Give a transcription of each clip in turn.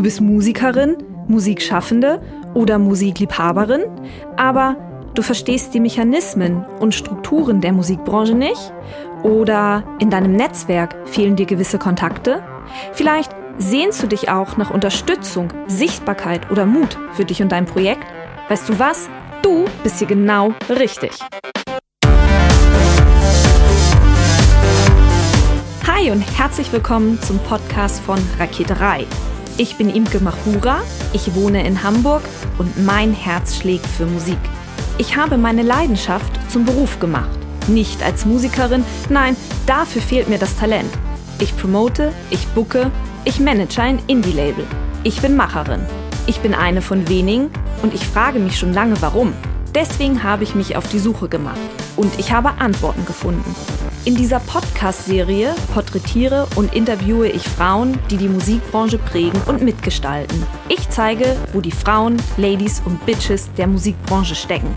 Du bist Musikerin, Musikschaffende oder Musikliebhaberin, aber du verstehst die Mechanismen und Strukturen der Musikbranche nicht? Oder in deinem Netzwerk fehlen dir gewisse Kontakte? Vielleicht sehnst du dich auch nach Unterstützung, Sichtbarkeit oder Mut für dich und dein Projekt? Weißt du was? Du bist hier genau richtig. Hi und herzlich willkommen zum Podcast von Raketerei. Ich bin Imke Machura, ich wohne in Hamburg und mein Herz schlägt für Musik. Ich habe meine Leidenschaft zum Beruf gemacht. Nicht als Musikerin, nein, dafür fehlt mir das Talent. Ich promote, ich bucke, ich manage ein Indie-Label. Ich bin Macherin. Ich bin eine von wenigen und ich frage mich schon lange warum. Deswegen habe ich mich auf die Suche gemacht und ich habe Antworten gefunden. In dieser Podcast-Serie porträtiere und interviewe ich Frauen, die die Musikbranche prägen und mitgestalten. Ich zeige, wo die Frauen, Ladies und Bitches der Musikbranche stecken.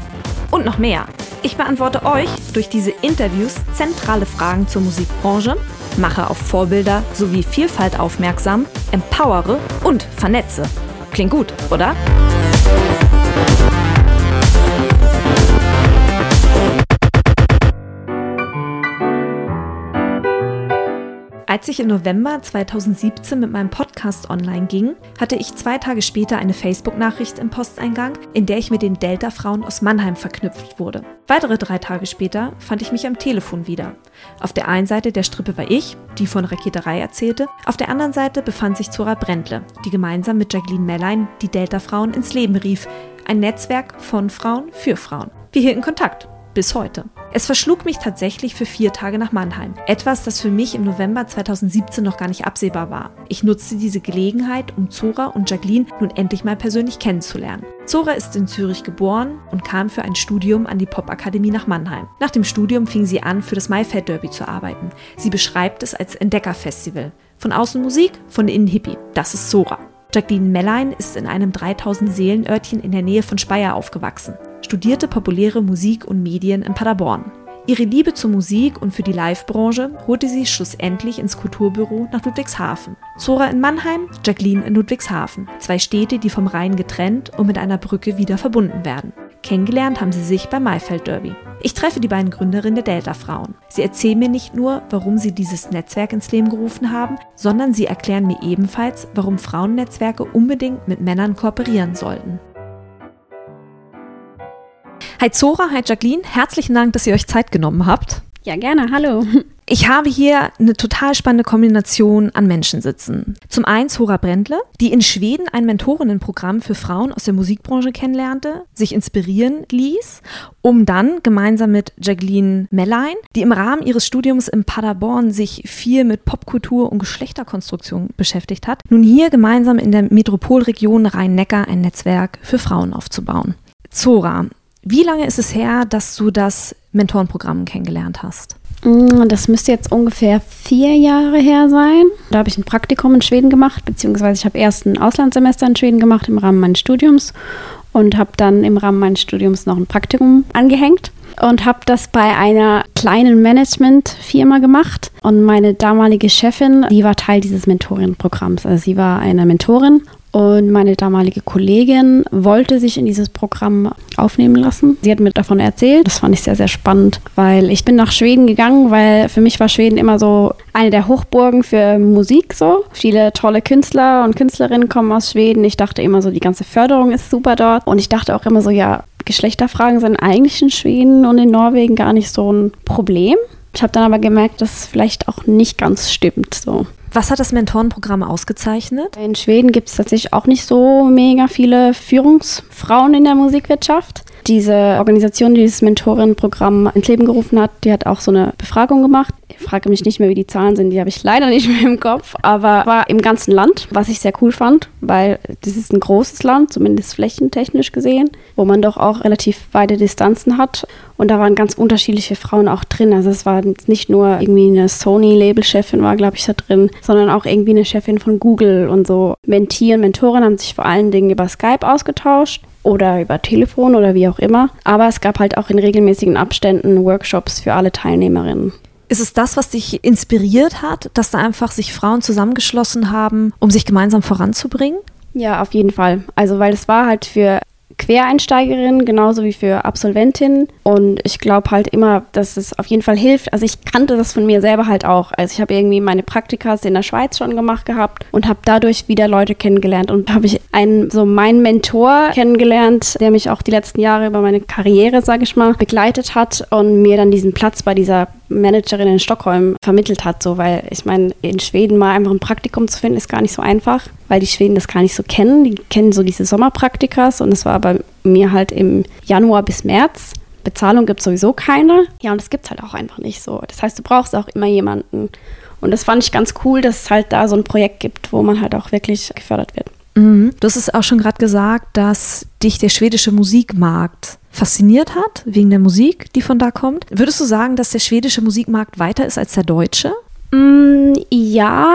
Und noch mehr. Ich beantworte euch durch diese Interviews zentrale Fragen zur Musikbranche, mache auf Vorbilder sowie Vielfalt aufmerksam, empowere und vernetze. Klingt gut, oder? Als ich im November 2017 mit meinem Podcast online ging, hatte ich zwei Tage später eine Facebook-Nachricht im Posteingang, in der ich mit den Delta-Frauen aus Mannheim verknüpft wurde. Weitere drei Tage später fand ich mich am Telefon wieder. Auf der einen Seite der Strippe war ich, die von Raketerei erzählte, auf der anderen Seite befand sich Zora Brentle, die gemeinsam mit Jacqueline Mellein die Delta-Frauen ins Leben rief. Ein Netzwerk von Frauen für Frauen. Wir hielten Kontakt. Bis heute. Es verschlug mich tatsächlich für vier Tage nach Mannheim. Etwas, das für mich im November 2017 noch gar nicht absehbar war. Ich nutzte diese Gelegenheit, um Zora und Jacqueline nun endlich mal persönlich kennenzulernen. Zora ist in Zürich geboren und kam für ein Studium an die Popakademie nach Mannheim. Nach dem Studium fing sie an, für das Maifeld Derby zu arbeiten. Sie beschreibt es als Entdeckerfestival. Von außen Musik, von innen Hippie. Das ist Zora. Jacqueline Mellein ist in einem 3000 Seelenörtchen in der Nähe von Speyer aufgewachsen studierte populäre Musik und Medien in Paderborn. Ihre Liebe zur Musik und für die Live-Branche holte sie schlussendlich ins Kulturbüro nach Ludwigshafen. Zora in Mannheim, Jacqueline in Ludwigshafen. Zwei Städte, die vom Rhein getrennt und mit einer Brücke wieder verbunden werden. Kennengelernt haben sie sich beim Maifeld Derby. Ich treffe die beiden Gründerinnen der Delta Frauen. Sie erzählen mir nicht nur, warum sie dieses Netzwerk ins Leben gerufen haben, sondern sie erklären mir ebenfalls, warum Frauennetzwerke unbedingt mit Männern kooperieren sollten. Hi Zora, hi Jacqueline, herzlichen Dank, dass ihr euch Zeit genommen habt. Ja, gerne, hallo. Ich habe hier eine total spannende Kombination an Menschen sitzen. Zum einen Zora Brendle, die in Schweden ein Mentorinnenprogramm für Frauen aus der Musikbranche kennenlernte, sich inspirieren ließ, um dann gemeinsam mit Jacqueline Mellein, die im Rahmen ihres Studiums in Paderborn sich viel mit Popkultur und Geschlechterkonstruktion beschäftigt hat, nun hier gemeinsam in der Metropolregion Rhein-Neckar ein Netzwerk für Frauen aufzubauen. Zora, wie lange ist es her, dass du das Mentorenprogramm kennengelernt hast? Mm, das müsste jetzt ungefähr vier Jahre her sein. Da habe ich ein Praktikum in Schweden gemacht, beziehungsweise ich habe erst ein Auslandssemester in Schweden gemacht im Rahmen meines Studiums und habe dann im Rahmen meines Studiums noch ein Praktikum angehängt und habe das bei einer kleinen Managementfirma gemacht. Und meine damalige Chefin, die war Teil dieses Mentorenprogramms. Also sie war eine Mentorin und meine damalige Kollegin wollte sich in dieses Programm aufnehmen lassen. Sie hat mir davon erzählt. Das fand ich sehr, sehr spannend, weil ich bin nach Schweden gegangen, weil für mich war Schweden immer so eine der Hochburgen für Musik so. Viele tolle Künstler und Künstlerinnen kommen aus Schweden. Ich dachte immer so, die ganze Förderung ist super dort. Und ich dachte auch immer so, ja, Geschlechterfragen sind eigentlich in Schweden und in Norwegen gar nicht so ein Problem. Ich habe dann aber gemerkt, dass es vielleicht auch nicht ganz stimmt so. Was hat das Mentorenprogramm ausgezeichnet? In Schweden gibt es tatsächlich auch nicht so mega viele Führungsfrauen in der Musikwirtschaft. Diese Organisation, die dieses Mentorenprogramm ins Leben gerufen hat, die hat auch so eine Befragung gemacht. Frage mich nicht mehr, wie die Zahlen sind, die habe ich leider nicht mehr im Kopf, aber war im ganzen Land, was ich sehr cool fand, weil das ist ein großes Land, zumindest flächentechnisch gesehen, wo man doch auch relativ weite Distanzen hat und da waren ganz unterschiedliche Frauen auch drin. Also es war nicht nur irgendwie eine Sony-Label-Chefin war, glaube ich, da drin, sondern auch irgendwie eine Chefin von Google und so. Mentee und Mentoren haben sich vor allen Dingen über Skype ausgetauscht oder über Telefon oder wie auch immer. Aber es gab halt auch in regelmäßigen Abständen Workshops für alle Teilnehmerinnen. Ist es das, was dich inspiriert hat, dass da einfach sich Frauen zusammengeschlossen haben, um sich gemeinsam voranzubringen? Ja, auf jeden Fall. Also, weil es war halt für Quereinsteigerin, genauso wie für Absolventin. Und ich glaube halt immer, dass es auf jeden Fall hilft. Also ich kannte das von mir selber halt auch. Also ich habe irgendwie meine Praktikas in der Schweiz schon gemacht gehabt und habe dadurch wieder Leute kennengelernt. Und habe ich einen, so meinen Mentor kennengelernt, der mich auch die letzten Jahre über meine Karriere, sage ich mal, begleitet hat und mir dann diesen Platz bei dieser Managerin in Stockholm vermittelt hat, so weil ich meine, in Schweden mal einfach ein Praktikum zu finden, ist gar nicht so einfach, weil die Schweden das gar nicht so kennen. Die kennen so diese Sommerpraktikas und es war bei mir halt im Januar bis März. Bezahlung gibt es sowieso keine. Ja, und das gibt es halt auch einfach nicht so. Das heißt, du brauchst auch immer jemanden. Und das fand ich ganz cool, dass es halt da so ein Projekt gibt, wo man halt auch wirklich gefördert wird. Mhm. Du hast es auch schon gerade gesagt, dass dich der schwedische Musikmarkt fasziniert hat, wegen der Musik, die von da kommt. Würdest du sagen, dass der schwedische Musikmarkt weiter ist als der deutsche? Mm, ja,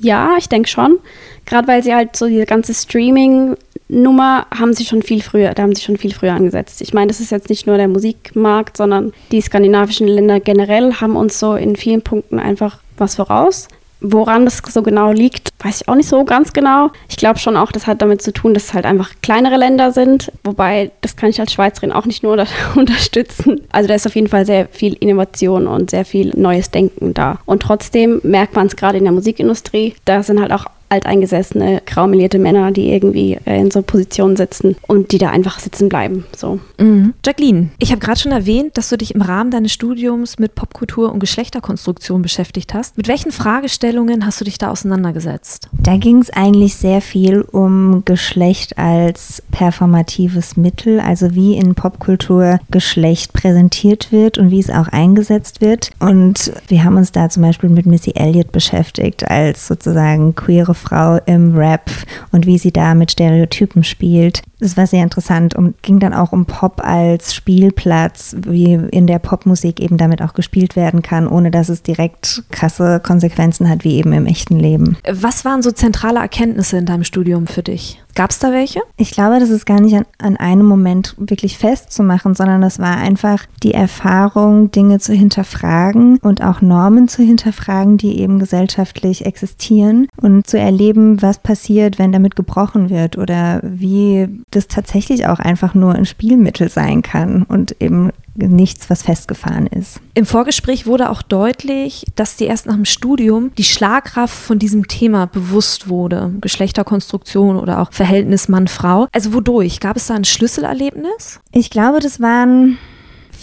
ja, ich denke schon. Gerade weil sie halt so diese ganze Streaming-Nummer haben sie schon viel früher, da haben sie schon viel früher angesetzt. Ich meine, das ist jetzt nicht nur der Musikmarkt, sondern die skandinavischen Länder generell haben uns so in vielen Punkten einfach was voraus. Woran das so genau liegt, weiß ich auch nicht so ganz genau. Ich glaube schon auch, das hat damit zu tun, dass es halt einfach kleinere Länder sind. Wobei, das kann ich als Schweizerin auch nicht nur unterstützen. Also da ist auf jeden Fall sehr viel Innovation und sehr viel neues Denken da. Und trotzdem merkt man es gerade in der Musikindustrie, da sind halt auch alteingesessene, graumelierte Männer, die irgendwie äh, in so Positionen sitzen und die da einfach sitzen bleiben. So. Mhm. Jacqueline, ich habe gerade schon erwähnt, dass du dich im Rahmen deines Studiums mit Popkultur und Geschlechterkonstruktion beschäftigt hast. Mit welchen Fragestellungen hast du dich da auseinandergesetzt? Da ging es eigentlich sehr viel um Geschlecht als performatives Mittel, also wie in Popkultur Geschlecht präsentiert wird und wie es auch eingesetzt wird. Und wir haben uns da zum Beispiel mit Missy Elliott beschäftigt als sozusagen queere Frau im Rap und wie sie da mit Stereotypen spielt. Das war sehr interessant und ging dann auch um Pop als Spielplatz, wie in der Popmusik eben damit auch gespielt werden kann, ohne dass es direkt krasse Konsequenzen hat, wie eben im echten Leben. Was waren so zentrale Erkenntnisse in deinem Studium für dich? Gab es da welche? Ich glaube, das ist gar nicht an, an, einem Moment wirklich festzumachen, sondern das war einfach die Erfahrung, Dinge zu hinterfragen und auch Normen zu hinterfragen, die eben gesellschaftlich existieren und zu erleben, was passiert, wenn damit gebrochen wird oder wie das tatsächlich auch einfach nur ein Spielmittel sein kann und eben nichts, was festgefahren ist. Im Vorgespräch wurde auch deutlich, dass dir erst nach dem Studium die Schlagkraft von diesem Thema bewusst wurde. Geschlechterkonstruktion oder auch Verhältnis Mann-Frau. Also wodurch? Gab es da ein Schlüsselerlebnis? Ich glaube, das waren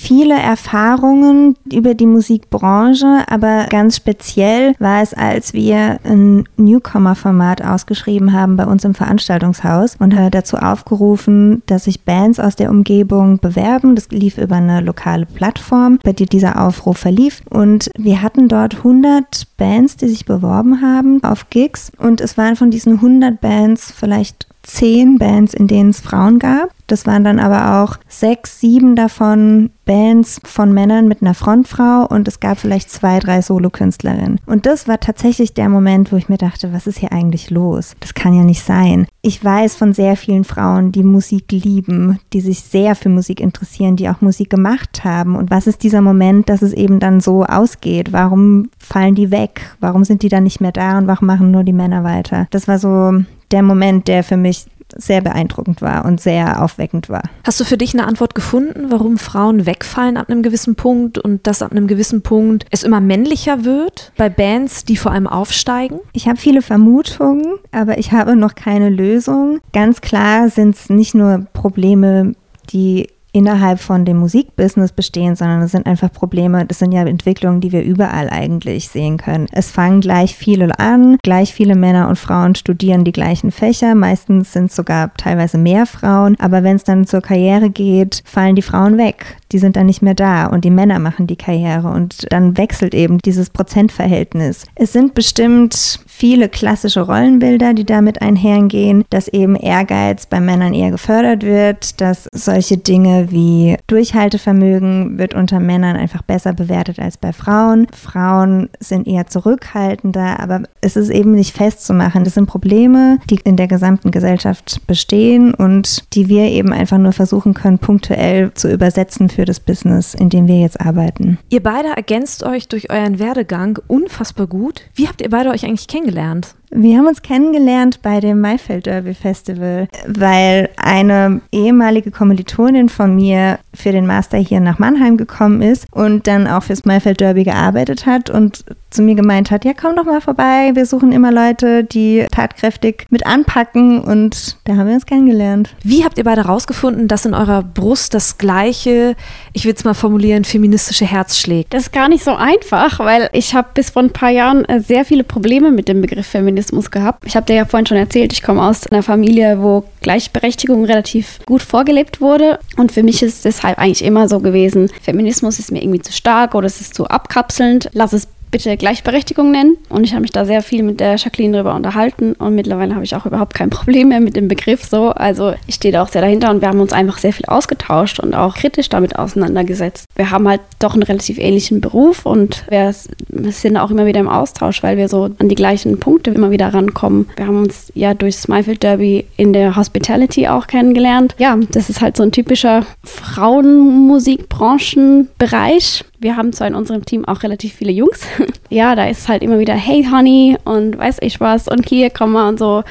viele Erfahrungen über die Musikbranche, aber ganz speziell war es, als wir ein Newcomer-Format ausgeschrieben haben bei uns im Veranstaltungshaus und dazu aufgerufen, dass sich Bands aus der Umgebung bewerben. Das lief über eine lokale Plattform, bei der dieser Aufruf verlief. Und wir hatten dort 100 Bands, die sich beworben haben auf Gigs. Und es waren von diesen 100 Bands vielleicht zehn Bands, in denen es Frauen gab. Das waren dann aber auch sechs, sieben davon Bands von Männern mit einer Frontfrau und es gab vielleicht zwei, drei Solokünstlerinnen. Und das war tatsächlich der Moment, wo ich mir dachte, was ist hier eigentlich los? Das kann ja nicht sein. Ich weiß von sehr vielen Frauen, die Musik lieben, die sich sehr für Musik interessieren, die auch Musik gemacht haben. Und was ist dieser Moment, dass es eben dann so ausgeht? Warum fallen die weg? Warum sind die dann nicht mehr da und warum machen nur die Männer weiter? Das war so der Moment, der für mich sehr beeindruckend war und sehr aufweckend war. Hast du für dich eine Antwort gefunden, warum Frauen wegfallen ab einem gewissen Punkt und dass ab einem gewissen Punkt es immer männlicher wird bei Bands, die vor allem aufsteigen? Ich habe viele Vermutungen, aber ich habe noch keine Lösung. Ganz klar sind es nicht nur Probleme, die innerhalb von dem Musikbusiness bestehen, sondern es sind einfach Probleme, das sind ja Entwicklungen, die wir überall eigentlich sehen können. Es fangen gleich viele an, gleich viele Männer und Frauen studieren die gleichen Fächer, meistens sind sogar teilweise mehr Frauen, aber wenn es dann zur Karriere geht, fallen die Frauen weg. Die sind dann nicht mehr da und die Männer machen die Karriere und dann wechselt eben dieses Prozentverhältnis. Es sind bestimmt viele klassische Rollenbilder, die damit einhergehen, dass eben Ehrgeiz bei Männern eher gefördert wird, dass solche Dinge wie Durchhaltevermögen wird unter Männern einfach besser bewertet als bei Frauen. Frauen sind eher zurückhaltender, aber es ist eben nicht festzumachen. Das sind Probleme, die in der gesamten Gesellschaft bestehen und die wir eben einfach nur versuchen können, punktuell zu übersetzen für das Business, in dem wir jetzt arbeiten. Ihr beide ergänzt euch durch euren Werdegang unfassbar gut. Wie habt ihr beide euch eigentlich kennengelernt? Kennengelernt? Wir haben uns kennengelernt bei dem Maifeld Derby Festival, weil eine ehemalige Kommilitonin von mir für den Master hier nach Mannheim gekommen ist und dann auch fürs Maifeld Derby gearbeitet hat und zu mir gemeint hat, ja komm doch mal vorbei, wir suchen immer Leute, die tatkräftig mit anpacken und da haben wir uns kennengelernt. Wie habt ihr beide rausgefunden, dass in eurer Brust das gleiche, ich will es mal formulieren, feministische Herz schlägt? Das ist gar nicht so einfach, weil ich habe bis vor ein paar Jahren äh, sehr viele Probleme mit dem Begriff Feminismus gehabt. Ich habe dir ja vorhin schon erzählt, ich komme aus einer Familie, wo Gleichberechtigung relativ gut vorgelebt wurde und für mich ist es deshalb eigentlich immer so gewesen, Feminismus ist mir irgendwie zu stark oder es ist zu abkapselnd, lass es bitte Gleichberechtigung nennen. Und ich habe mich da sehr viel mit der Jacqueline darüber unterhalten und mittlerweile habe ich auch überhaupt kein Problem mehr mit dem Begriff so. Also ich stehe da auch sehr dahinter und wir haben uns einfach sehr viel ausgetauscht und auch kritisch damit auseinandergesetzt. Wir haben halt doch einen relativ ähnlichen Beruf und wir sind auch immer wieder im Austausch, weil wir so an die gleichen Punkte immer wieder rankommen. Wir haben uns ja durch Smilefield Derby in der Hospitality auch kennengelernt. Ja, das ist halt so ein typischer Frauenmusikbranchenbereich wir haben zwar in unserem Team auch relativ viele Jungs. ja, da ist halt immer wieder, hey Honey und weiß ich was und hier komm mal und so.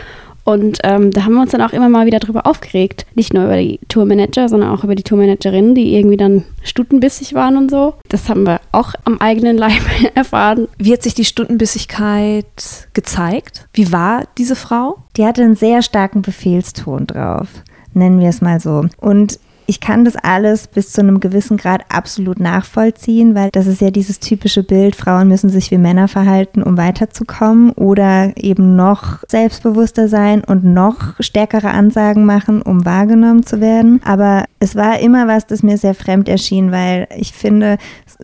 Und ähm, da haben wir uns dann auch immer mal wieder drüber aufgeregt. Nicht nur über die Tourmanager, sondern auch über die Tourmanagerinnen, die irgendwie dann stundenbissig waren und so. Das haben wir auch am eigenen Leib erfahren. Wie hat sich die Stundenbissigkeit gezeigt? Wie war diese Frau? Die hatte einen sehr starken Befehlston drauf nennen wir es mal so. Und ich kann das alles bis zu einem gewissen Grad absolut nachvollziehen, weil das ist ja dieses typische Bild, Frauen müssen sich wie Männer verhalten, um weiterzukommen oder eben noch selbstbewusster sein und noch stärkere Ansagen machen, um wahrgenommen zu werden. Aber es war immer was, das mir sehr fremd erschien, weil ich finde,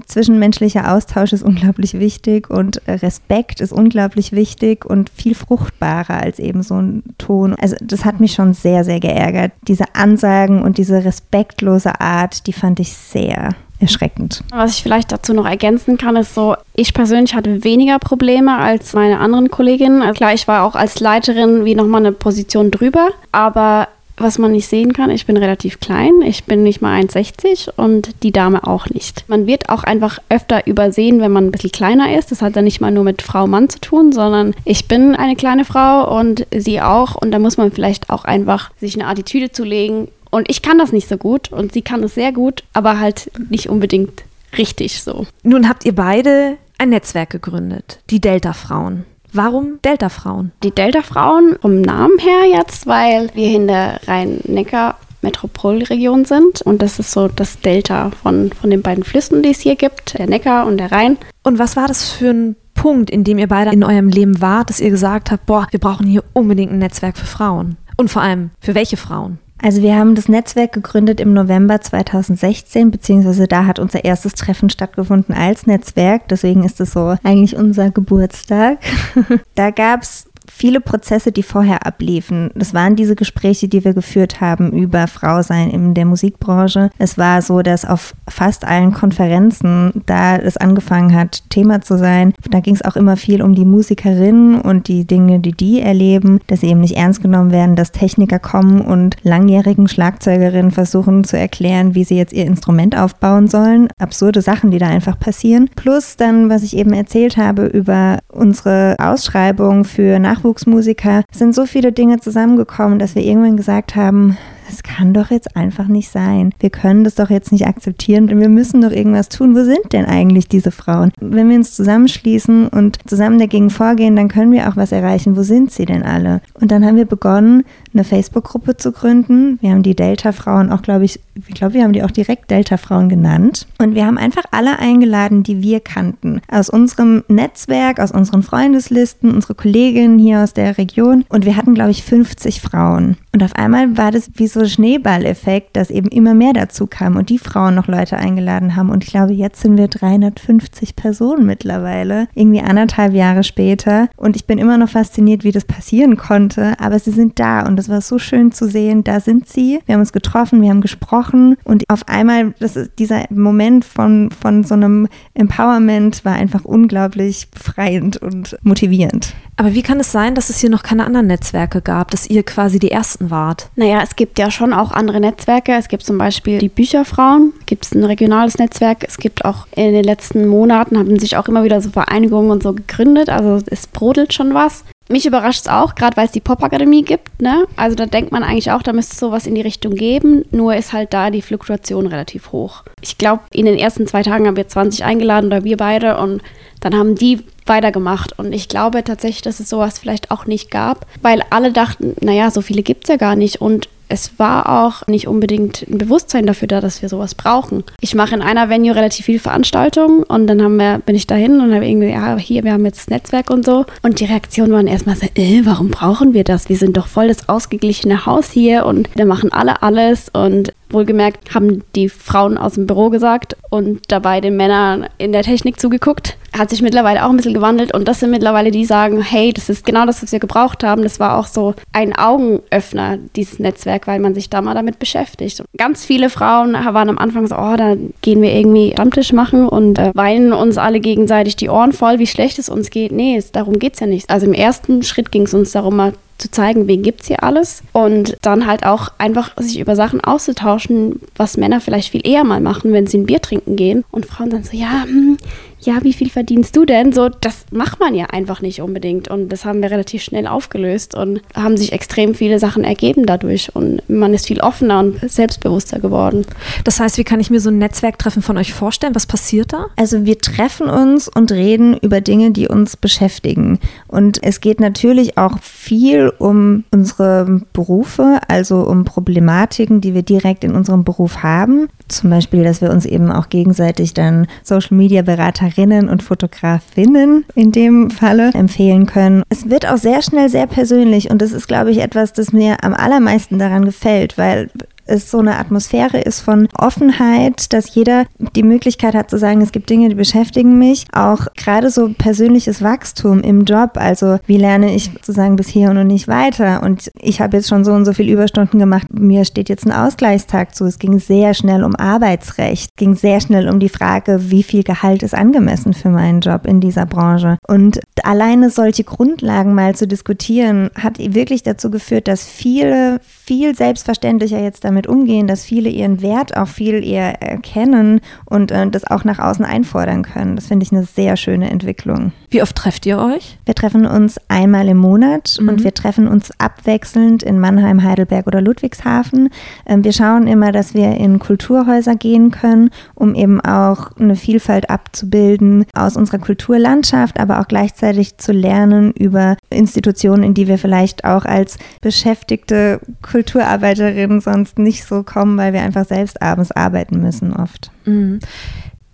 zwischenmenschlicher Austausch ist unglaublich wichtig und Respekt ist unglaublich wichtig und viel fruchtbarer als eben so ein Ton. Also das hat mich schon sehr, sehr geärgert. Diese Ansagen und diese respektlose Art, die fand ich sehr erschreckend. Was ich vielleicht dazu noch ergänzen kann, ist so, ich persönlich hatte weniger Probleme als meine anderen Kolleginnen. Also klar, ich war auch als Leiterin wie nochmal eine Position drüber, aber was man nicht sehen kann, ich bin relativ klein, ich bin nicht mal 1,60 und die Dame auch nicht. Man wird auch einfach öfter übersehen, wenn man ein bisschen kleiner ist. Das hat dann nicht mal nur mit Frau-Mann zu tun, sondern ich bin eine kleine Frau und sie auch und da muss man vielleicht auch einfach sich eine Attitüde zulegen. Und ich kann das nicht so gut und sie kann es sehr gut, aber halt nicht unbedingt richtig so. Nun habt ihr beide ein Netzwerk gegründet, die Delta-Frauen. Warum Delta-Frauen? Die Delta-Frauen vom Namen her jetzt, weil wir in der Rhein-Neckar Metropolregion sind und das ist so das Delta von, von den beiden Flüssen, die es hier gibt, der Neckar und der Rhein. Und was war das für ein Punkt, in dem ihr beide in eurem Leben wart, dass ihr gesagt habt, boah, wir brauchen hier unbedingt ein Netzwerk für Frauen? Und vor allem, für welche Frauen? Also wir haben das Netzwerk gegründet im November 2016, beziehungsweise da hat unser erstes Treffen stattgefunden als Netzwerk. Deswegen ist es so eigentlich unser Geburtstag. da gab es viele Prozesse, die vorher abliefen. Das waren diese Gespräche, die wir geführt haben über Frausein in der Musikbranche. Es war so, dass auf fast allen Konferenzen, da es angefangen hat, Thema zu sein, da ging es auch immer viel um die Musikerinnen und die Dinge, die die erleben, dass sie eben nicht ernst genommen werden, dass Techniker kommen und langjährigen Schlagzeugerinnen versuchen zu erklären, wie sie jetzt ihr Instrument aufbauen sollen. Absurde Sachen, die da einfach passieren. Plus dann, was ich eben erzählt habe über unsere Ausschreibung für Nach Nachwuchsmusiker, sind so viele Dinge zusammengekommen, dass wir irgendwann gesagt haben, das kann doch jetzt einfach nicht sein. Wir können das doch jetzt nicht akzeptieren und wir müssen doch irgendwas tun. Wo sind denn eigentlich diese Frauen? Wenn wir uns zusammenschließen und zusammen dagegen vorgehen, dann können wir auch was erreichen. Wo sind sie denn alle? Und dann haben wir begonnen, eine Facebook-Gruppe zu gründen. Wir haben die Delta-Frauen auch, glaube ich, ich glaube, wir haben die auch direkt Delta-Frauen genannt. Und wir haben einfach alle eingeladen, die wir kannten. Aus unserem Netzwerk, aus unseren Freundeslisten, unsere Kolleginnen hier aus der Region. Und wir hatten, glaube ich, 50 Frauen. Und auf einmal war das wie so Schneeballeffekt, dass eben immer mehr dazu kam und die Frauen noch Leute eingeladen haben. Und ich glaube, jetzt sind wir 350 Personen mittlerweile, irgendwie anderthalb Jahre später. Und ich bin immer noch fasziniert, wie das passieren konnte. Aber sie sind da und das war so schön zu sehen, da sind sie. Wir haben uns getroffen, wir haben gesprochen und auf einmal, das ist dieser Moment von, von so einem Empowerment war einfach unglaublich befreiend und motivierend. Aber wie kann es sein, dass es hier noch keine anderen Netzwerke gab, dass ihr quasi die Ersten wart? Naja, es gibt ja schon auch andere Netzwerke. Es gibt zum Beispiel die Bücherfrauen, gibt es ein regionales Netzwerk. Es gibt auch in den letzten Monaten haben sich auch immer wieder so Vereinigungen und so gegründet. Also es brodelt schon was. Mich überrascht es auch, gerade weil es die Popakademie gibt. Ne? Also da denkt man eigentlich auch, da müsste es sowas in die Richtung geben. Nur ist halt da die Fluktuation relativ hoch. Ich glaube, in den ersten zwei Tagen haben wir 20 eingeladen oder wir beide und dann haben die weitergemacht. Und ich glaube tatsächlich, dass es sowas vielleicht auch nicht gab, weil alle dachten, naja, so viele gibt es ja gar nicht. Und es war auch nicht unbedingt ein Bewusstsein dafür da, dass wir sowas brauchen. Ich mache in einer Venue relativ viele Veranstaltungen und dann haben wir, bin ich dahin und habe irgendwie, ja, hier, wir haben jetzt Netzwerk und so. Und die Reaktionen waren erstmal so, äh, warum brauchen wir das? Wir sind doch voll das ausgeglichene Haus hier und wir machen alle alles und Wohlgemerkt haben die Frauen aus dem Büro gesagt und dabei den Männern in der Technik zugeguckt. Hat sich mittlerweile auch ein bisschen gewandelt und das sind mittlerweile die, die sagen, hey, das ist genau das, was wir gebraucht haben. Das war auch so ein Augenöffner, dieses Netzwerk, weil man sich da mal damit beschäftigt. Ganz viele Frauen waren am Anfang so, oh, da gehen wir irgendwie Stammtisch machen und äh, weinen uns alle gegenseitig die Ohren voll, wie schlecht es uns geht. Nee, darum geht es ja nicht. Also im ersten Schritt ging es uns darum, mal zu zeigen, wen gibt es hier alles. Und dann halt auch einfach sich über Sachen auszutauschen, was Männer vielleicht viel eher mal machen, wenn sie ein Bier trinken gehen. Und Frauen dann so, ja, hm, ja, wie viel verdienst du denn? So, das macht man ja einfach nicht unbedingt. Und das haben wir relativ schnell aufgelöst und haben sich extrem viele Sachen ergeben dadurch. Und man ist viel offener und selbstbewusster geworden. Das heißt, wie kann ich mir so ein Netzwerktreffen von euch vorstellen? Was passiert da? Also wir treffen uns und reden über Dinge, die uns beschäftigen. Und es geht natürlich auch viel um unsere Berufe, also um Problematiken, die wir direkt in unserem Beruf haben. Zum Beispiel, dass wir uns eben auch gegenseitig dann Social Media Berater Fotograferinnen und Fotografinnen in dem Falle empfehlen können. Es wird auch sehr schnell sehr persönlich und das ist, glaube ich, etwas, das mir am allermeisten daran gefällt, weil es so eine Atmosphäre ist von Offenheit, dass jeder die Möglichkeit hat zu sagen, es gibt Dinge, die beschäftigen mich. Auch gerade so persönliches Wachstum im Job. Also wie lerne ich zu sagen bis hier und nicht weiter? Und ich habe jetzt schon so und so viele Überstunden gemacht. Mir steht jetzt ein Ausgleichstag zu. Es ging sehr schnell um Arbeitsrecht. Es ging sehr schnell um die Frage, wie viel Gehalt ist angemessen für meinen Job in dieser Branche. Und alleine solche Grundlagen mal zu diskutieren, hat wirklich dazu geführt, dass viele viel selbstverständlicher jetzt damit umgehen, dass viele ihren Wert auch viel eher erkennen und äh, das auch nach außen einfordern können. Das finde ich eine sehr schöne Entwicklung. Wie oft trefft ihr euch? Wir treffen uns einmal im Monat mhm. und wir treffen uns abwechselnd in Mannheim, Heidelberg oder Ludwigshafen. Ähm, wir schauen immer, dass wir in Kulturhäuser gehen können, um eben auch eine Vielfalt abzubilden aus unserer Kulturlandschaft, aber auch gleichzeitig zu lernen über Institutionen, in die wir vielleicht auch als beschäftigte Kulturarbeiterinnen sonst nicht so kommen, weil wir einfach selbst abends arbeiten müssen oft. Mhm.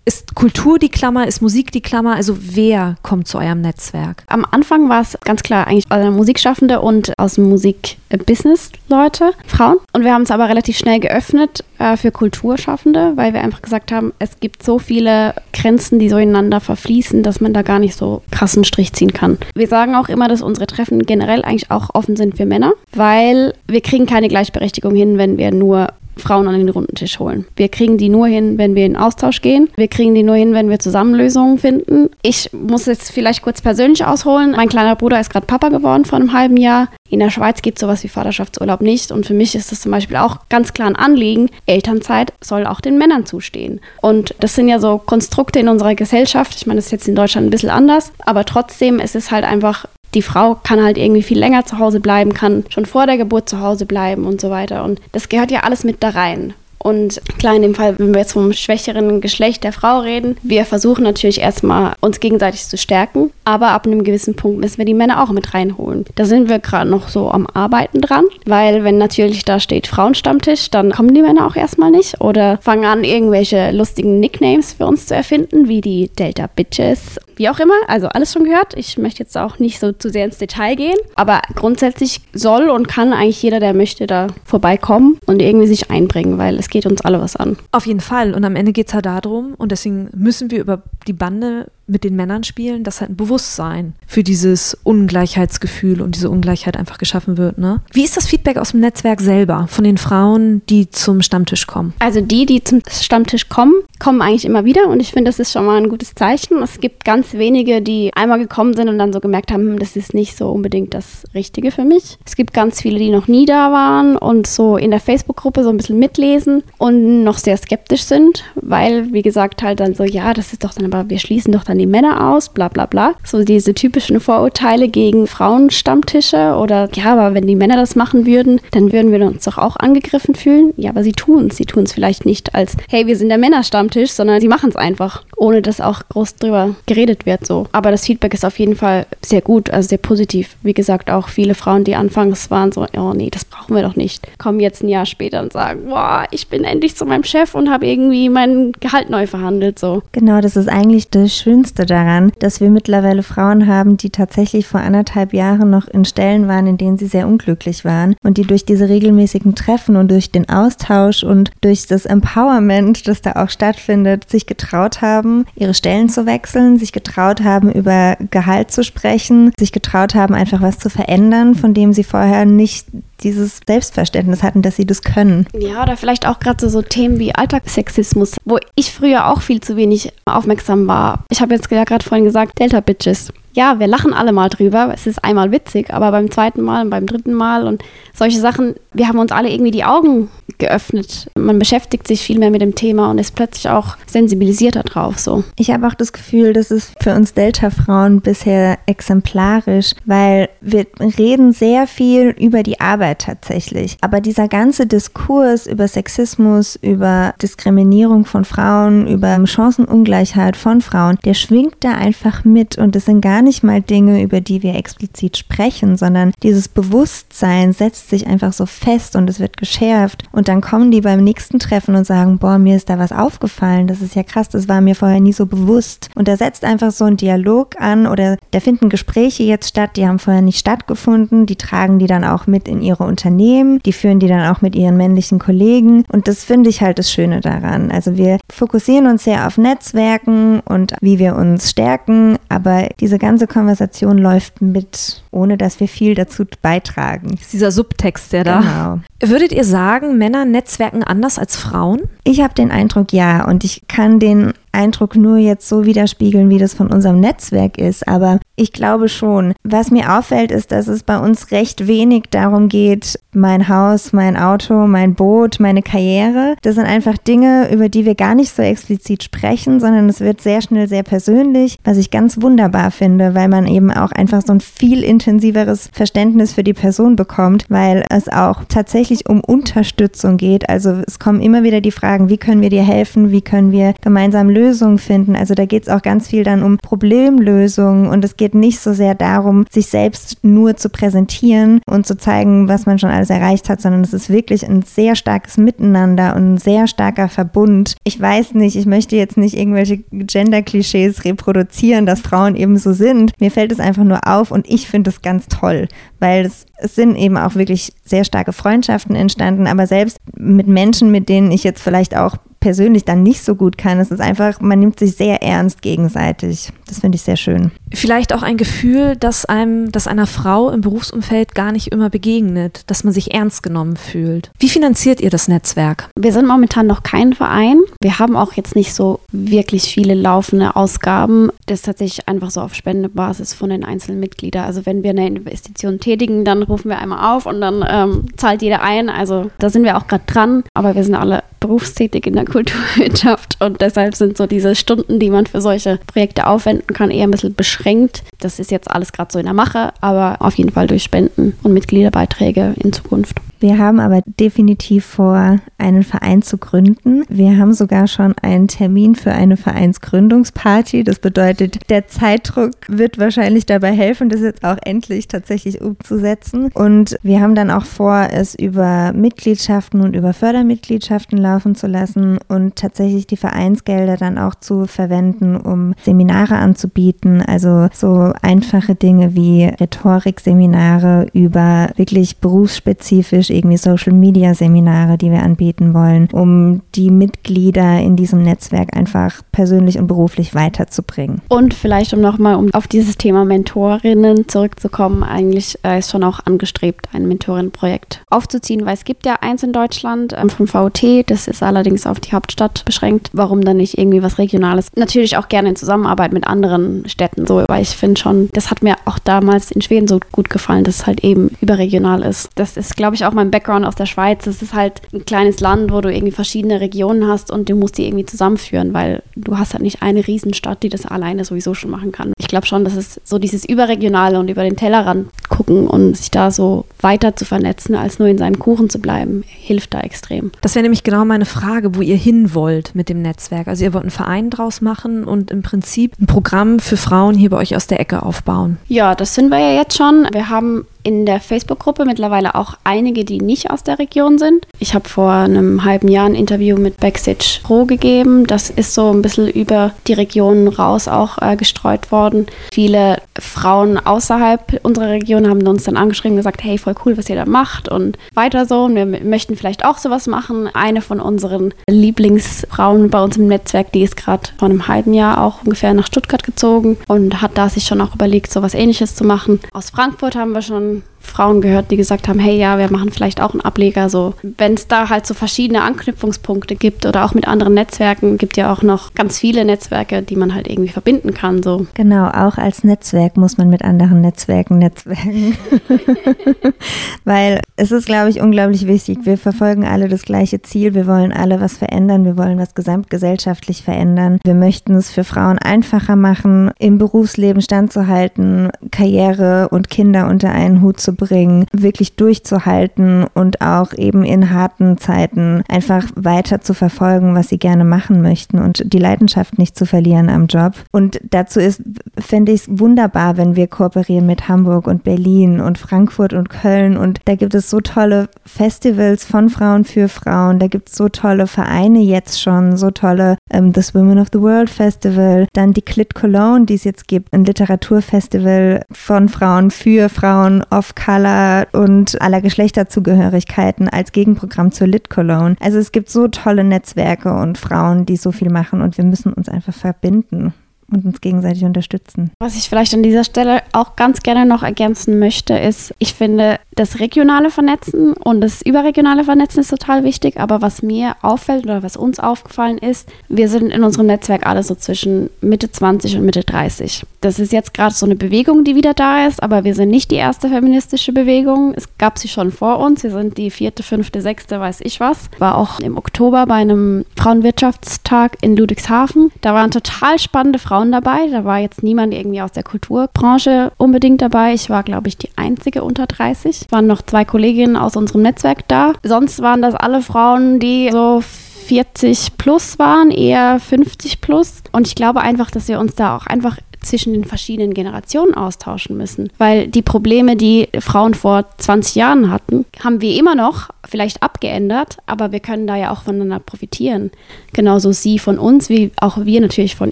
Ist Kultur die Klammer? Ist Musik die Klammer? Also wer kommt zu eurem Netzwerk? Am Anfang war es ganz klar eigentlich Musikschaffende und aus dem Musikbusiness Leute, Frauen. Und wir haben es aber relativ schnell geöffnet äh, für Kulturschaffende, weil wir einfach gesagt haben, es gibt so viele Grenzen, die so ineinander verfließen, dass man da gar nicht so krassen Strich ziehen kann. Wir sagen auch immer, dass unsere Treffen generell eigentlich auch offen sind für Männer, weil wir kriegen keine Gleichberechtigung hin, wenn wir nur Frauen an den runden Tisch holen. Wir kriegen die nur hin, wenn wir in Austausch gehen. Wir kriegen die nur hin, wenn wir zusammen Lösungen finden. Ich muss jetzt vielleicht kurz persönlich ausholen. Mein kleiner Bruder ist gerade Papa geworden vor einem halben Jahr. In der Schweiz gibt es sowas wie Vaterschaftsurlaub nicht. Und für mich ist das zum Beispiel auch ganz klar ein Anliegen. Elternzeit soll auch den Männern zustehen. Und das sind ja so Konstrukte in unserer Gesellschaft. Ich meine, das ist jetzt in Deutschland ein bisschen anders. Aber trotzdem ist es halt einfach die Frau kann halt irgendwie viel länger zu Hause bleiben, kann schon vor der Geburt zu Hause bleiben und so weiter. Und das gehört ja alles mit da rein. Und klar, in dem Fall, wenn wir jetzt vom schwächeren Geschlecht der Frau reden, wir versuchen natürlich erstmal uns gegenseitig zu stärken, aber ab einem gewissen Punkt müssen wir die Männer auch mit reinholen. Da sind wir gerade noch so am Arbeiten dran, weil wenn natürlich da steht Frauenstammtisch, dann kommen die Männer auch erstmal nicht. Oder fangen an, irgendwelche lustigen Nicknames für uns zu erfinden, wie die Delta Bitches. Wie auch immer, also alles schon gehört. Ich möchte jetzt auch nicht so zu sehr ins Detail gehen, aber grundsätzlich soll und kann eigentlich jeder, der möchte, da vorbeikommen und irgendwie sich einbringen, weil es geht uns alle was an. Auf jeden Fall. Und am Ende geht es ja darum, und deswegen müssen wir über die Bande mit den Männern spielen, dass halt ein Bewusstsein für dieses Ungleichheitsgefühl und diese Ungleichheit einfach geschaffen wird. Ne? Wie ist das Feedback aus dem Netzwerk selber von den Frauen, die zum Stammtisch kommen? Also die, die zum Stammtisch kommen, kommen eigentlich immer wieder und ich finde, das ist schon mal ein gutes Zeichen. Es gibt ganz wenige, die einmal gekommen sind und dann so gemerkt haben, hm, das ist nicht so unbedingt das Richtige für mich. Es gibt ganz viele, die noch nie da waren und so in der Facebook-Gruppe so ein bisschen mitlesen und noch sehr skeptisch sind, weil, wie gesagt, halt dann so, ja, das ist doch dann, aber wir schließen doch dann die Männer aus, bla bla bla. So diese typischen Vorurteile gegen Frauenstammtische oder ja, aber wenn die Männer das machen würden, dann würden wir uns doch auch angegriffen fühlen. Ja, aber sie tun es. Sie tun es vielleicht nicht als, hey, wir sind der Männerstammtisch, sondern sie machen es einfach, ohne dass auch groß drüber geredet wird so. Aber das Feedback ist auf jeden Fall sehr gut, also sehr positiv. Wie gesagt, auch viele Frauen, die anfangs waren so, oh nee, das brauchen wir doch nicht, kommen jetzt ein Jahr später und sagen, boah, ich bin endlich zu meinem Chef und habe irgendwie mein Gehalt neu verhandelt so. Genau, das ist eigentlich das Schönste daran, dass wir mittlerweile Frauen haben, die tatsächlich vor anderthalb Jahren noch in Stellen waren, in denen sie sehr unglücklich waren und die durch diese regelmäßigen Treffen und durch den Austausch und durch das Empowerment, das da auch stattfindet, sich getraut haben, ihre Stellen zu wechseln, sich getraut haben, über Gehalt zu sprechen, sich getraut haben, einfach was zu verändern, von dem sie vorher nicht dieses Selbstverständnis hatten, dass sie das können. Ja, oder vielleicht auch gerade so, so Themen wie Alltagssexismus, wo ich früher auch viel zu wenig aufmerksam war. Ich habe jetzt ja gerade vorhin gesagt, Delta Bitches ja, wir lachen alle mal drüber. Es ist einmal witzig, aber beim zweiten Mal und beim dritten Mal und solche Sachen, wir haben uns alle irgendwie die Augen geöffnet. Man beschäftigt sich viel mehr mit dem Thema und ist plötzlich auch sensibilisierter drauf. So. Ich habe auch das Gefühl, das ist für uns Delta-Frauen bisher exemplarisch, weil wir reden sehr viel über die Arbeit tatsächlich. Aber dieser ganze Diskurs über Sexismus, über Diskriminierung von Frauen, über Chancenungleichheit von Frauen, der schwingt da einfach mit und es sind gar gar nicht mal Dinge, über die wir explizit sprechen, sondern dieses Bewusstsein setzt sich einfach so fest und es wird geschärft. Und dann kommen die beim nächsten Treffen und sagen, boah, mir ist da was aufgefallen. Das ist ja krass, das war mir vorher nie so bewusst. Und da setzt einfach so ein Dialog an oder da finden Gespräche jetzt statt, die haben vorher nicht stattgefunden. Die tragen die dann auch mit in ihre Unternehmen, die führen die dann auch mit ihren männlichen Kollegen. Und das finde ich halt das Schöne daran. Also wir fokussieren uns sehr auf Netzwerken und wie wir uns stärken, aber diese ganze ganze Konversation läuft mit, ohne dass wir viel dazu beitragen. Das ist dieser Subtext, der da. Genau. Würdet ihr sagen, Männer netzwerken anders als Frauen? Ich habe den Eindruck, ja. Und ich kann den Eindruck nur jetzt so widerspiegeln, wie das von unserem Netzwerk ist. Aber ich glaube schon. Was mir auffällt, ist, dass es bei uns recht wenig darum geht, mein Haus, mein Auto, mein Boot, meine Karriere. Das sind einfach Dinge, über die wir gar nicht so explizit sprechen, sondern es wird sehr schnell sehr persönlich, was ich ganz wunderbar finde, weil man eben auch einfach so ein viel intensiveres Verständnis für die Person bekommt, weil es auch tatsächlich um Unterstützung geht. Also es kommen immer wieder die Fragen, wie können wir dir helfen, wie können wir gemeinsam lösen Lösungen finden. Also da geht es auch ganz viel dann um Problemlösungen und es geht nicht so sehr darum, sich selbst nur zu präsentieren und zu zeigen, was man schon alles erreicht hat, sondern es ist wirklich ein sehr starkes Miteinander und ein sehr starker Verbund. Ich weiß nicht, ich möchte jetzt nicht irgendwelche Gender-Klischees reproduzieren, dass Frauen eben so sind. Mir fällt es einfach nur auf und ich finde es ganz toll, weil es, es sind eben auch wirklich sehr starke Freundschaften entstanden, aber selbst mit Menschen, mit denen ich jetzt vielleicht auch persönlich dann nicht so gut kann. Es ist einfach, man nimmt sich sehr ernst gegenseitig. Das finde ich sehr schön. Vielleicht auch ein Gefühl, dass einem, dass einer Frau im Berufsumfeld gar nicht immer begegnet, dass man sich ernst genommen fühlt. Wie finanziert ihr das Netzwerk? Wir sind momentan noch kein Verein. Wir haben auch jetzt nicht so wirklich viele laufende Ausgaben. Das ist tatsächlich einfach so auf Spendebasis von den einzelnen Mitgliedern. Also wenn wir eine Investition tätigen, dann rufen wir einmal auf und dann ähm, zahlt jeder ein. Also da sind wir auch gerade dran. Aber wir sind alle berufstätig in der Kulturwirtschaft und deshalb sind so diese Stunden, die man für solche Projekte aufwenden kann, eher ein bisschen beschränkt. Das ist jetzt alles gerade so in der Mache, aber auf jeden Fall durch Spenden und Mitgliederbeiträge in Zukunft. Wir haben aber definitiv vor, einen Verein zu gründen. Wir haben sogar schon einen Termin für eine Vereinsgründungsparty. Das bedeutet, der Zeitdruck wird wahrscheinlich dabei helfen, das jetzt auch endlich tatsächlich umzusetzen. Und wir haben dann auch vor, es über Mitgliedschaften und über Fördermitgliedschaften laufen zu lassen und tatsächlich die Vereinsgelder dann auch zu verwenden, um Seminare anzubieten. Also so einfache Dinge wie Rhetorikseminare über wirklich berufsspezifisch spezifisch irgendwie Social-Media-Seminare, die wir anbieten wollen, um die Mitglieder in diesem Netzwerk einfach persönlich und beruflich weiterzubringen. Und vielleicht, um nochmal um auf dieses Thema Mentorinnen zurückzukommen, eigentlich äh, ist schon auch angestrebt, ein Mentorinnenprojekt aufzuziehen, weil es gibt ja eins in Deutschland ähm, vom VOT, das ist allerdings auf die Hauptstadt beschränkt. Warum dann nicht irgendwie was Regionales? Natürlich auch gerne in Zusammenarbeit mit anderen Städten, so, weil ich finde schon, das hat mir auch damals in Schweden so gut gefallen, dass es halt eben überregional ist. Das ist, glaube ich, auch mein Background aus der Schweiz. Es ist halt ein kleines Land, wo du irgendwie verschiedene Regionen hast und du musst die irgendwie zusammenführen, weil du hast halt nicht eine Riesenstadt, die das alleine sowieso schon machen kann. Ich glaube schon, dass es so dieses Überregionale und über den Tellerrand gucken und sich da so weiter zu vernetzen, als nur in seinem Kuchen zu bleiben, hilft da extrem. Das wäre nämlich genau meine Frage, wo ihr hin wollt mit dem Netzwerk. Also ihr wollt einen Verein draus machen und im Prinzip ein Programm für Frauen hier bei euch aus der Ecke aufbauen. Ja, das sind wir ja jetzt schon. Wir haben in der Facebook-Gruppe mittlerweile auch einige, die nicht aus der Region sind. Ich habe vor einem halben Jahr ein Interview mit Backstage Pro gegeben. Das ist so ein bisschen über die Region raus auch äh, gestreut worden. Viele Frauen außerhalb unserer Region haben uns dann angeschrieben und gesagt, hey, voll cool, was ihr da macht und weiter so. Und wir möchten vielleicht auch sowas machen. Eine von unseren Lieblingsfrauen bei uns im Netzwerk, die ist gerade vor einem halben Jahr auch ungefähr nach Stuttgart gezogen und hat da sich schon auch überlegt, sowas ähnliches zu machen. Aus Frankfurt haben wir schon um, Frauen gehört, die gesagt haben, hey ja, wir machen vielleicht auch einen Ableger. So, wenn es da halt so verschiedene Anknüpfungspunkte gibt oder auch mit anderen Netzwerken, gibt ja auch noch ganz viele Netzwerke, die man halt irgendwie verbinden kann. So. Genau, auch als Netzwerk muss man mit anderen Netzwerken netzwerken. Weil es ist, glaube ich, unglaublich wichtig. Wir verfolgen alle das gleiche Ziel. Wir wollen alle was verändern. Wir wollen was gesamtgesellschaftlich verändern. Wir möchten es für Frauen einfacher machen, im Berufsleben standzuhalten, Karriere und Kinder unter einen Hut zu bringen, wirklich durchzuhalten und auch eben in harten Zeiten einfach weiter zu verfolgen, was sie gerne machen möchten und die Leidenschaft nicht zu verlieren am Job. Und dazu ist, fände ich es wunderbar, wenn wir kooperieren mit Hamburg und Berlin und Frankfurt und Köln. Und da gibt es so tolle Festivals von Frauen für Frauen. Da gibt es so tolle Vereine jetzt schon, so tolle ähm, This Women of the World Festival, dann die Clit Cologne, die es jetzt gibt, ein Literaturfestival von Frauen für Frauen of Color und aller Geschlechterzugehörigkeiten als Gegenprogramm zur Lit Cologne. Also es gibt so tolle Netzwerke und Frauen, die so viel machen und wir müssen uns einfach verbinden und uns gegenseitig unterstützen. Was ich vielleicht an dieser Stelle auch ganz gerne noch ergänzen möchte, ist, ich finde, das regionale Vernetzen und das überregionale Vernetzen ist total wichtig, aber was mir auffällt oder was uns aufgefallen ist, wir sind in unserem Netzwerk alle so zwischen Mitte 20 und Mitte 30. Das ist jetzt gerade so eine Bewegung, die wieder da ist, aber wir sind nicht die erste feministische Bewegung. Es gab sie schon vor uns. Wir sind die vierte, fünfte, sechste, weiß ich was. War auch im Oktober bei einem Frauenwirtschaftstag in Ludwigshafen. Da waren total spannende Frauen dabei. Da war jetzt niemand irgendwie aus der Kulturbranche unbedingt dabei. Ich war, glaube ich, die einzige unter 30 waren noch zwei Kolleginnen aus unserem Netzwerk da. Sonst waren das alle Frauen, die so 40 plus waren, eher 50 plus. Und ich glaube einfach, dass wir uns da auch einfach zwischen den verschiedenen Generationen austauschen müssen. Weil die Probleme, die Frauen vor 20 Jahren hatten, haben wir immer noch, vielleicht abgeändert, aber wir können da ja auch voneinander profitieren. Genauso sie von uns, wie auch wir natürlich von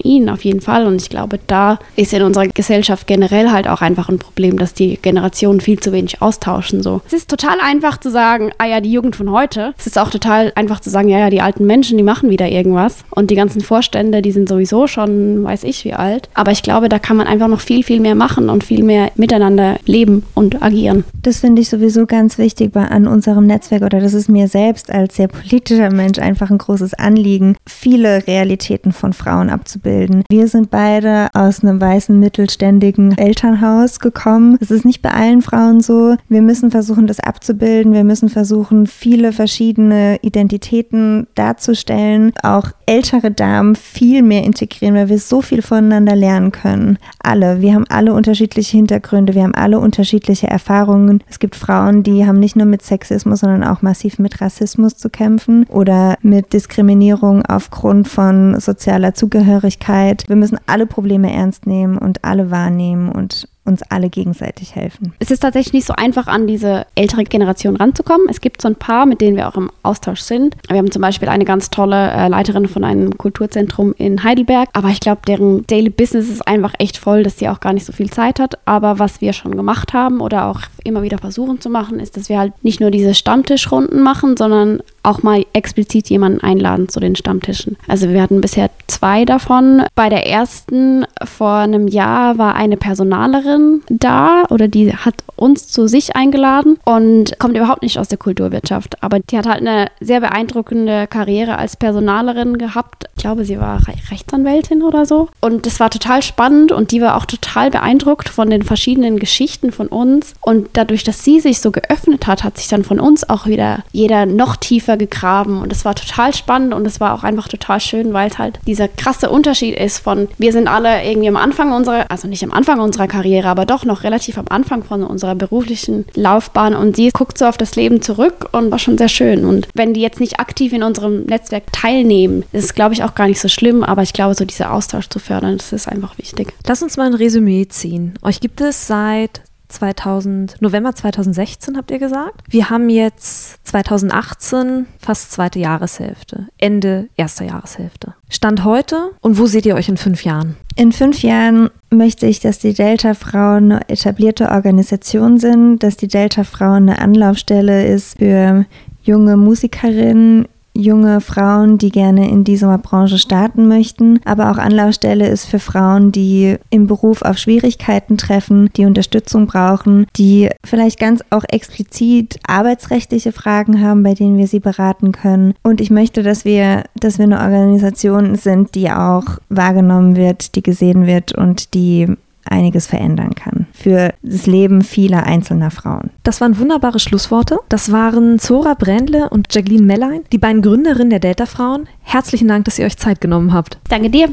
ihnen auf jeden Fall. Und ich glaube, da ist in unserer Gesellschaft generell halt auch einfach ein Problem, dass die Generationen viel zu wenig austauschen. So. Es ist total einfach zu sagen, ah ja, die Jugend von heute. Es ist auch total einfach zu sagen, ja, ja, die alten Menschen, die machen wieder irgendwas. Und die ganzen Vorstände, die sind sowieso schon, weiß ich wie alt. Aber ich glaube, da kann man einfach noch viel, viel mehr machen und viel mehr miteinander leben und agieren. Das finde ich sowieso ganz wichtig bei, an unserem Netzwerk oder das ist mir selbst als sehr politischer Mensch einfach ein großes Anliegen, viele Realitäten von Frauen abzubilden. Wir sind beide aus einem weißen mittelständigen Elternhaus gekommen. Es ist nicht bei allen Frauen so. Wir müssen versuchen, das abzubilden. Wir müssen versuchen, viele verschiedene Identitäten darzustellen. Auch ältere Damen viel mehr integrieren, weil wir so viel voneinander lernen können. Alle. Wir haben alle unterschiedliche Hintergründe. Wir haben alle unterschiedliche Erfahrungen. Es gibt Frauen, die haben nicht nur mit Sexismus, sondern auch massiv mit Rassismus zu kämpfen oder mit Diskriminierung aufgrund von sozialer Zugehörigkeit. Wir müssen alle Probleme ernst nehmen und alle wahrnehmen und uns alle gegenseitig helfen. Es ist tatsächlich nicht so einfach, an diese ältere Generation ranzukommen. Es gibt so ein paar, mit denen wir auch im Austausch sind. Wir haben zum Beispiel eine ganz tolle äh, Leiterin von einem Kulturzentrum in Heidelberg, aber ich glaube, deren Daily Business ist einfach echt voll, dass sie auch gar nicht so viel Zeit hat. Aber was wir schon gemacht haben oder auch immer wieder versuchen zu machen, ist, dass wir halt nicht nur diese Stammtischrunden machen, sondern auch mal explizit jemanden einladen zu den Stammtischen. Also wir hatten bisher zwei davon. Bei der ersten vor einem Jahr war eine Personalerin da oder die hat uns zu sich eingeladen und kommt überhaupt nicht aus der Kulturwirtschaft. Aber die hat halt eine sehr beeindruckende Karriere als Personalerin gehabt. Ich glaube, sie war Rechtsanwältin oder so. Und das war total spannend und die war auch total beeindruckt von den verschiedenen Geschichten von uns. Und dadurch, dass sie sich so geöffnet hat, hat sich dann von uns auch wieder jeder noch tiefer gegraben. Und es war total spannend und es war auch einfach total schön, weil es halt dieser krasse Unterschied ist von, wir sind alle irgendwie am Anfang unserer, also nicht am Anfang unserer Karriere, aber doch noch relativ am Anfang von unserer beruflichen Laufbahn und sie guckt so auf das Leben zurück und war schon sehr schön. Und wenn die jetzt nicht aktiv in unserem Netzwerk teilnehmen, ist es, glaube ich, auch gar nicht so schlimm, aber ich glaube, so dieser Austausch zu fördern, das ist einfach wichtig. Lass uns mal ein Resümee ziehen. Euch gibt es seit 2000, November 2016 habt ihr gesagt. Wir haben jetzt 2018, fast zweite Jahreshälfte, Ende erster Jahreshälfte. Stand heute und wo seht ihr euch in fünf Jahren? In fünf Jahren möchte ich, dass die Delta-Frauen eine etablierte Organisation sind, dass die Delta-Frauen eine Anlaufstelle ist für junge Musikerinnen, junge Frauen, die gerne in dieser Branche starten möchten, aber auch Anlaufstelle ist für Frauen, die im Beruf auf Schwierigkeiten treffen, die Unterstützung brauchen, die vielleicht ganz auch explizit arbeitsrechtliche Fragen haben, bei denen wir sie beraten können. Und ich möchte, dass wir, dass wir eine Organisation sind, die auch wahrgenommen wird, die gesehen wird und die einiges verändern kann für das Leben vieler einzelner Frauen. Das waren wunderbare Schlussworte. Das waren Zora Brändle und Jacqueline Mellein, die beiden Gründerinnen der Delta Frauen. Herzlichen Dank, dass ihr euch Zeit genommen habt. Danke dir.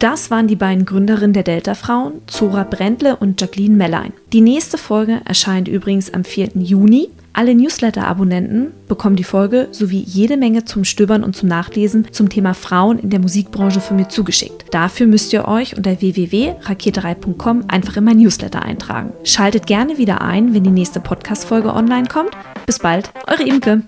Das waren die beiden Gründerinnen der Delta Frauen, Zora Brändle und Jacqueline Mellein. Die nächste Folge erscheint übrigens am 4. Juni. Alle Newsletter-Abonnenten bekommen die Folge sowie jede Menge zum Stöbern und zum Nachlesen zum Thema Frauen in der Musikbranche von mir zugeschickt. Dafür müsst ihr euch unter www.raketerei.com einfach in mein Newsletter eintragen. Schaltet gerne wieder ein, wenn die nächste Podcast-Folge online kommt. Bis bald, eure Imke.